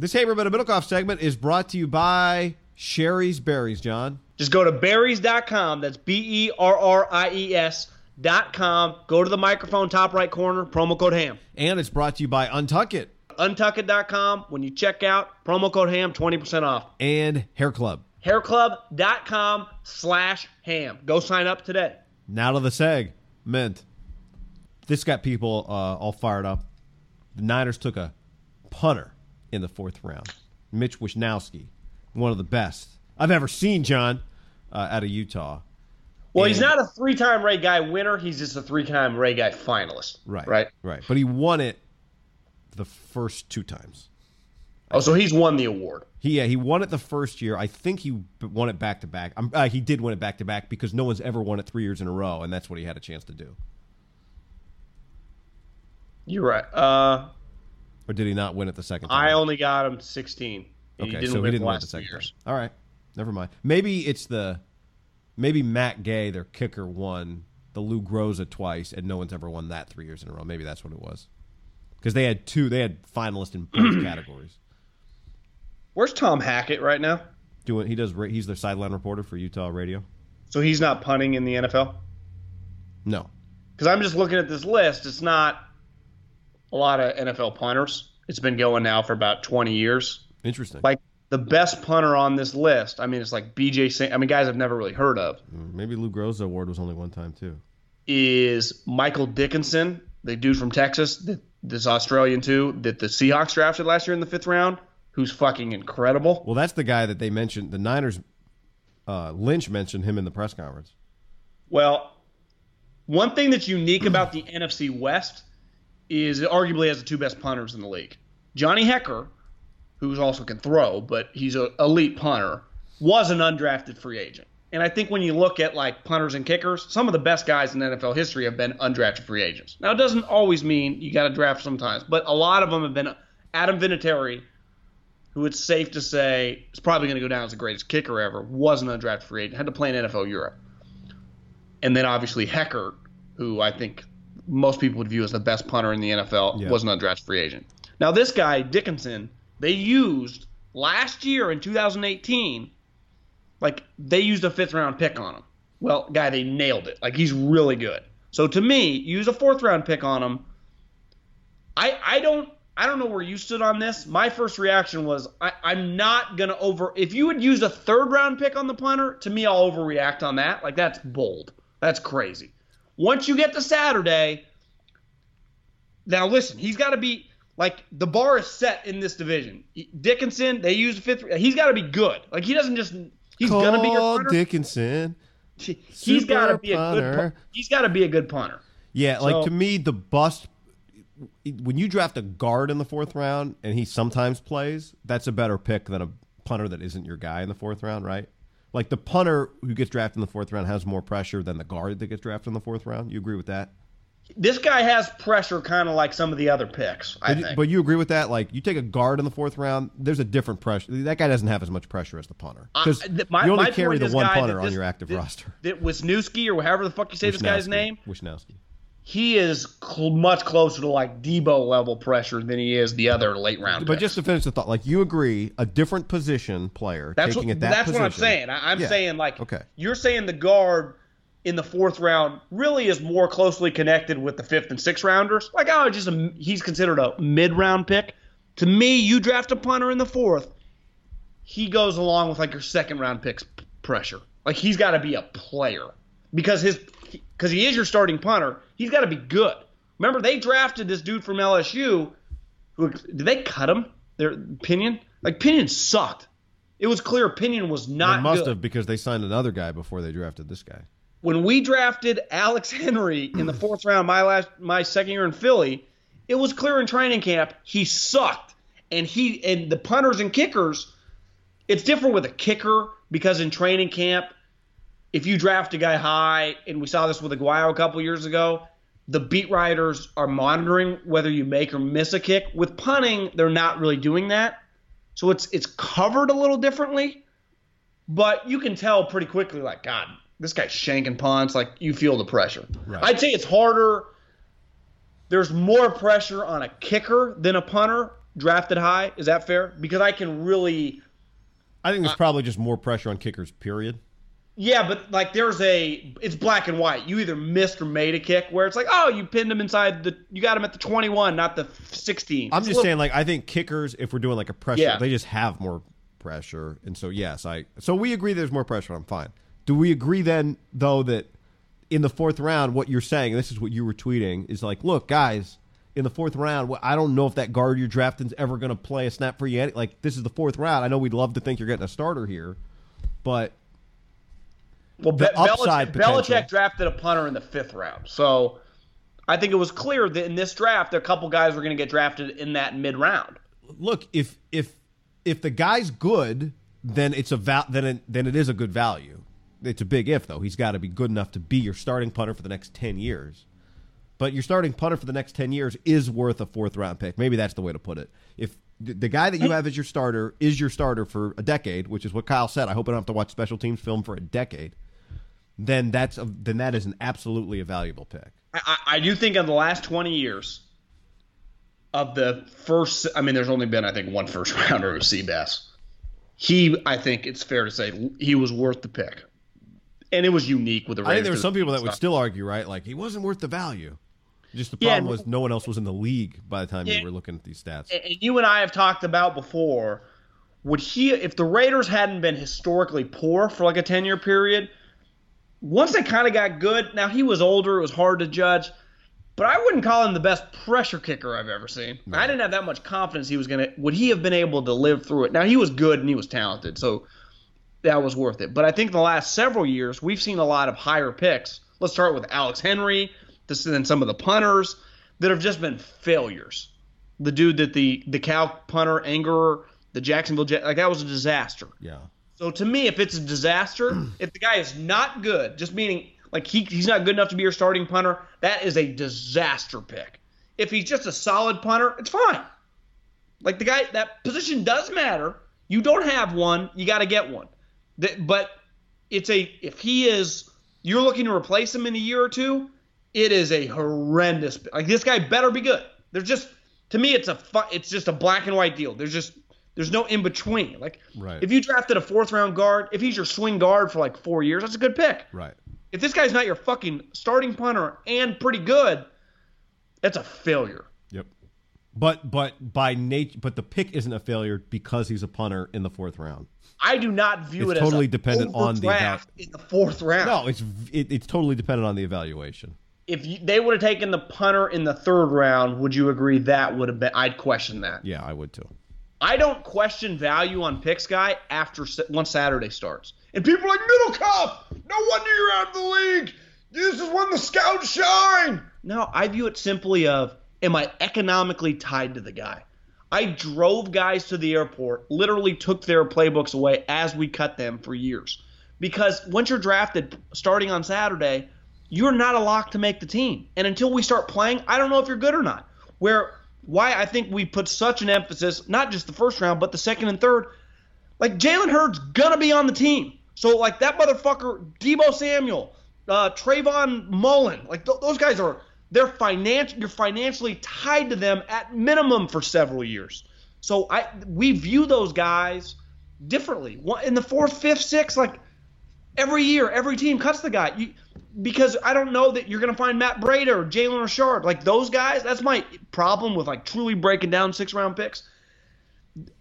This Haber a Middlekauff segment is brought to you by Shari's Berries, John. Just go to berries.com. That's B E R R I E S.com. Go to the microphone, top right corner, promo code HAM. And it's brought to you by Untuck It Untuckit.com. When you check out, promo code HAM, 20% off. and Hair Club. Hairclub.com slash ham. Go sign up today. Now to the seg. Mint. This got people uh, all fired up. The Niners took a punter in the fourth round. Mitch Wishnowsky, one of the best I've ever seen, John, uh, out of Utah. Well, he's not a three-time Ray Guy winner. He's just a three-time Ray Guy finalist. Right. Right. Right. But he won it the first two times. Oh, so he's won the award. He yeah, he won it the first year. I think he won it back to back. He did win it back to back because no one's ever won it three years in a row, and that's what he had a chance to do. You're right. Uh, Or did he not win it the second time? I only got him 16. and okay, he so win he didn't the win the second years. time. All right, never mind. Maybe it's the maybe Matt Gay, their kicker, won the Lou Groza twice, and no one's ever won that three years in a row. Maybe that's what it was. Because they had two, they had finalists in both categories. Where's Tom Hackett right now? Doing, he does. He's their sideline reporter for Utah radio. So he's not punting in the NFL? No, Because I'm just looking at this list. It's not a lot of NFL punters. It's been going now for about 20 years. interesting. Like the best punter on this list, I mean, it's like BJ. I mean, guys I've never really heard of, Maybe Lou Groza award was only one time too. is Michael Dickinson, the dude from Texas, that, this Australian too, that the Seahawks drafted last year in the fifth round, who's fucking incredible. Well, that's the guy that they mentioned. The Niners, uh, Lynch mentioned him in the press conference. Well, one thing that's unique about the NFC West is arguably has the two best punters in the league. Johnny Hekker, who's also can throw, but he's an elite punter, was an undrafted free agent. And I think when you look at like punters and kickers, some of the best guys in NFL history have been undrafted free agents. Now it doesn't always mean you got to draft sometimes, but a lot of them have been Adam Vinatieri, who it's safe to say is probably going to go down as the greatest kicker ever, was an undrafted free agent, had to play in NFL Europe and then obviously Hekker, who I think most people would view as the best punter in the NFL, Yeah. was an undrafted free agent. Now this guy Dickinson, they used last year in 2018, like they used a fifth round pick on him. Well, guy, they nailed it. Like he's really good. So to me, use a fourth round pick on him. I I don't I don't know where you stood on this. My first reaction was I, I'm not gonna over. If you would use a third round pick on the punter, to me, I'll overreact on that. Like that's bold. That's crazy. Once you get to Saturday, now listen, he's got to be like the bar is set in this division. Dickinson, they use the fifth. He's got to be good. Like he doesn't just. He's gonna be your Cole punter. Dickinson. He's got to be a good. punter. He's got to be a good punter. Yeah, like to me, the bust. When you draft a guard in the fourth round and he sometimes plays, that's a better pick than a punter that isn't your guy in the fourth round, right? Like the punter who gets drafted in the fourth round has more pressure than the guard that gets drafted in the fourth round. You agree with that? this guy has pressure, kind of like some of the other picks. I But, think. but you agree with that? Like, you take a guard in the fourth round, there's a different pressure. That guy doesn't have as much pressure as the punter because you only carry the one punter that on your active roster. That Wisniewski or however the fuck you say this guy's name, Wishnowsky. He is cl- much closer to like Deebo level pressure than he is the other late round. But picks. just to finish the thought, like you agree, a different position player that's taking what, at that that's what I'm saying. I, I'm Yeah. saying like Okay. you're saying the guard in the fourth round really is more closely connected with the fifth and sixth rounders. Like oh, just a, he's considered a mid round pick. To me, you draft a punter in the fourth, he goes along with like your second round picks pressure. Like he's got to be a player because his because he is your starting punter. He's got to be good. Remember they drafted this dude from LSU. Who did they cut him? Their opinion, like Pinion sucked. It was clear Pinion was They not must good. have because they signed another guy before they drafted this guy. When we drafted Alex Henery in the fourth round, my last my second year in Philly, it was clear in training camp he sucked. And he and the punters and kickers, it's different with a kicker because in training camp, if you draft a guy high, and we saw this with Aguayo a couple years ago, the beat writers are monitoring whether you make or miss a kick. With punting, they're not really doing that. So it's it's covered a little differently, but you can tell pretty quickly, like, God, this guy's shanking punts. Like you feel the pressure. Right. I'd say it's harder. There's more pressure on a kicker than a punter drafted high. Is that fair? Because I can really I think there's probably just more pressure on kickers. Period. Yeah, but like there's a it's black and white. You either missed or made a kick where it's like, oh, you pinned him inside the you got him at the 21, not the 16. I'm It's just little- saying, like I think kickers, if we're doing like a pressure, Yeah. they just have more pressure, and so yes, I so we agree there's more pressure. I'm fine. Do we agree then, though, that in the fourth round, what you're saying, this is what you were tweeting, is like, look, guys, in the fourth round, I don't know if that guard you're drafting is ever going to play a snap for you. Like this is the fourth round. I know we'd love to think you're getting a starter here, but well, Be- upside Belichick, drafted a punter in the fifth round, so I think it was clear that in this draft, a couple guys were going to get drafted in that mid round. look, if if if the guy's good, then it's a val- then it, then it is a good value. It's a big if though. He's got to be good enough to be your starting punter for the next ten years. But your starting punter for the next ten years is worth a fourth round pick. Maybe that's the way to put it. If the guy that you have as your starter is your starter for a decade, which is what Kyle said, I hope I don't have to watch special teams film for a decade. Then that's a, then that is an absolutely a valuable pick. I, I I do think in the last 20 years of the first, I mean, there's only been, I think, one first rounder of Seabass. He, I think it's fair to say, he was worth the pick. And it was unique with the I Raiders. think there were some people that would still argue, right? Like he wasn't worth the value. Just the problem and- was no one else was in the league by the time Yeah. you were looking at these stats. and you and I have talked about before, would he if the Raiders hadn't been historically poor for like a 10 year period, once they kind of got good, now he was older, it was hard to judge, but I wouldn't call him the best pressure kicker I've ever seen. I didn't have that much confidence he was going to would he have been able to live through it. Now he was good and he was talented, so that was worth it. But I think the last several years we've seen a lot of higher picks. Let's start with Alex Henery, this and then some of the punters that have just been failures the dude that the the Cal punter Angerer, the Jacksonville Jet, like that was a disaster. Yeah. So to me, if it's a disaster, if the guy is not good, just meaning like he, he's not good enough to be your starting punter, that is a disaster pick. If he's just a solid punter, it's fine. Like the guy, that position does matter. You don't have one, you got to get one. But it's a if he is, you're looking to replace him in a year or two, it is a horrendous. Like this guy better be good. There's just to me, it's a it's just a black and white deal. There's just there's no in between. Like Right. if you drafted a fourth round guard, if he's your swing guard for like four years, that's a good pick. Right. If this guy's not your fucking starting punter and pretty good, that's a failure. Yep. But but by nature, but the pick isn't a failure because he's a punter in the fourth round. I do not view It's it totally as a dependent on the overdraft in the fourth round. No, it's it, it's totally dependent on the evaluation. If you, they would have taken the punter in the third round, would you agree that would have been? I'd question that. Yeah, I would too. I don't question value on picks, guy, after once Saturday starts. And people are like, Middlekauff, no wonder you're out of the league. This is when the scouts shine. No, I view it simply of, am I economically tied to the guy? I drove guys to the airport, literally took their playbooks away as we cut them for years. Because once you're drafted starting on Saturday, you're not a lock to make the team. And until we start playing, I don't know if you're good or not. Where why I think we put such an emphasis, not just the first round, but the second and third. Like Jalen Hurd's gonna be on the team. So like that motherfucker, Deebo Samuel, uh, Trayvon Mullen, like th- those guys are they're financial. You're financially tied to them at minimum for several years. So I we view those guys differently. What In the fourth, fifth, sixth, like every year, every team cuts the guy. You, because I don't know that you're going to find Matt Breida or Jalen Richard. Like those guys, that's my problem with like truly breaking down six round picks.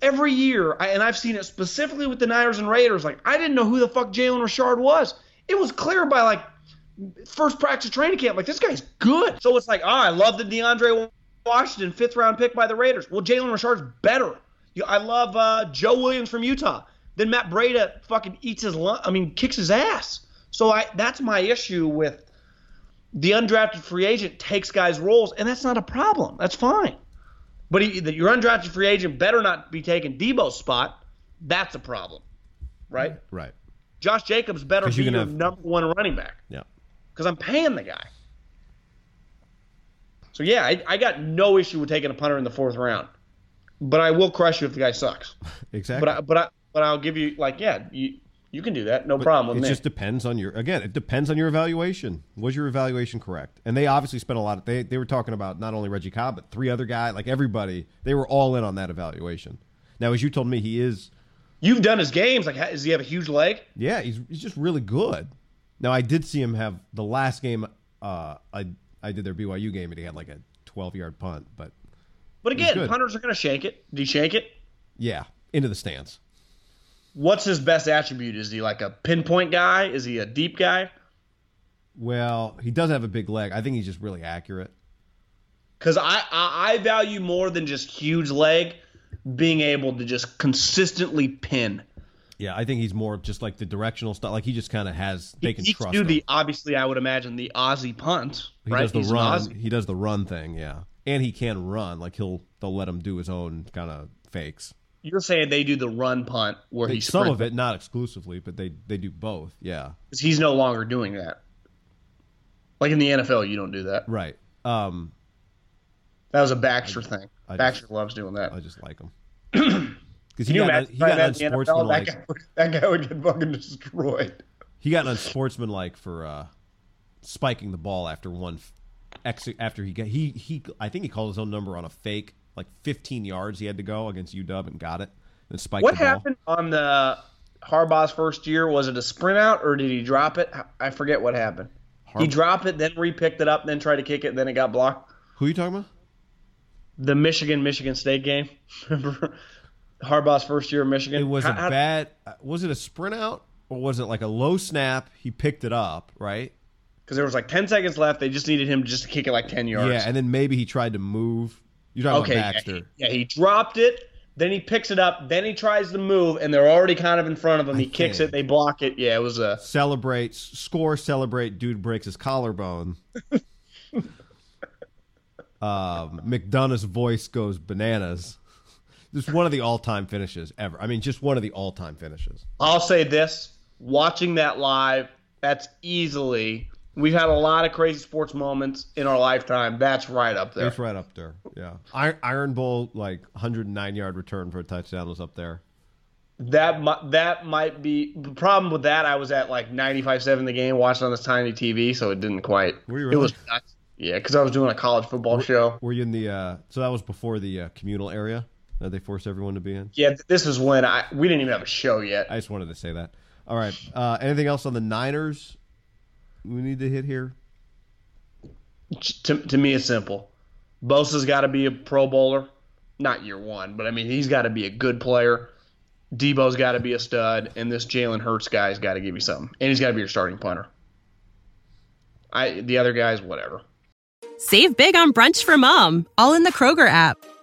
Every year, I, and I've seen it specifically with the Niners and Raiders, like I didn't know who the fuck Jalen Richard was. It was clear by like first practice training camp, like this guy's good. So it's like, oh, I love the DeAndre Washington fifth round pick by the Raiders. Well, Jalen Richard's better. I love uh, Joe Williams from Utah. Then Matt Breida fucking eats his lunch. I mean, kicks his ass. So I that's my issue with the undrafted free agent takes guys' roles, and that's not a problem. That's fine. But he, your undrafted free agent better not be taking Deebo's spot. That's a problem, right? Right. Josh Jacobs better be your have... number one running back. Yeah. Because I'm paying the guy. So yeah, I, I got no issue with taking a punter in the fourth round, but I will crush you if the guy sucks. exactly. But I, but I, but I'll give you like yeah, you you can do that, no but problem. it me. just depends on your again. It depends on your evaluation. Was your evaluation correct? And they obviously spent a lot. Of, they they were talking about not only Reggie Cobb but three other guys. Like everybody, they were all in on that evaluation. Now, as you told me, he is. You've done his games. Like, does he have a huge leg? Yeah, he's he's just really good. Now, I did see him have the last game. Uh, I I did their BYU game, and he had like a twelve yard punt, but. But again, punters are going to shake it. Did he shake it? Yeah, into the stands what's his best attribute? Is he like a pinpoint guy? Is he a deep guy? Well, he does have a big leg. I think he's just really accurate. Because I, I, I value more than just huge leg, being able to just consistently pin. Yeah, I think he's more just like the directional stuff. Like he just kind of has. They can he trust. do him. the obviously. I would imagine the Aussie punt. He right? does the he's run. He does the run thing. Yeah, and he can run. Like he'll they'll let him do his own kind of fakes. You're saying they do the run punt where they, he some of it, not exclusively, but they they do both. Yeah, he's no longer doing that. Like in the NFL, you don't do that. Right. Um, that was a Baxter I, thing. I Baxter just, loves doing that. I just like him. Because he, got, he got unsportsmanlike. That guy, that guy would get fucking destroyed. He got unsportsmanlike for uh, spiking the ball after one. Ex- after he got he he I think he called his own number on a fake like 15 yards he had to go against UW and got it and spiked what happened on the Harbaugh's first year? Was it a sprint out or did he drop it? I forget what happened. Harbaugh. He dropped it, then re-picked it up, then tried to kick it, then it got blocked. Who are you talking about? The Michigan Michigan State game. Remember Harbaugh's first year in Michigan? It was how, a bad. Was it a sprint out or was it like a low snap? He picked it up, right? Because there was like 10 seconds left. They just needed him just to kick it like 10 yards. Yeah, and then maybe he tried to move you're talking okay, about Baxter. Yeah he, dropped it. Then he picks it up. Then he tries to move, and they're already kind of in front of him. He kicks it. They block it. Yeah, it was a celebrate score. Celebrate. Dude breaks his collarbone. um, McDonough's voice goes bananas. This is one of the all-time finishes ever. I mean, just one of the all-time finishes. I'll say this: watching that live, that's easily We've had a lot of crazy sports moments in our lifetime. That's right up there. It's right up there. Yeah. Iron, Bowl, like 109 yard return for a touchdown was up there. That that might be the problem with that. I was at like 95.7 the game, watching on this tiny TV, so it didn't quite. Were you really? It was nuts. Yeah, because I was doing a college football were, show. Were you in the? Uh, so that was before the uh, communal area that they forced everyone to be in. Yeah, this is when I we didn't even have a show yet. I just wanted to say that. All right. Uh, anything else on the Niners? We need to hit here? To, to me, it's simple. Bosa's got to be a Pro Bowler, not year one, but I mean he's got to be a good player. Deebo's got to be a stud, and this Jalen Hurd guy's got to give you something, and he's got to be your starting punter. I the other guys, whatever. Save big on brunch for mom, all in the Kroger app.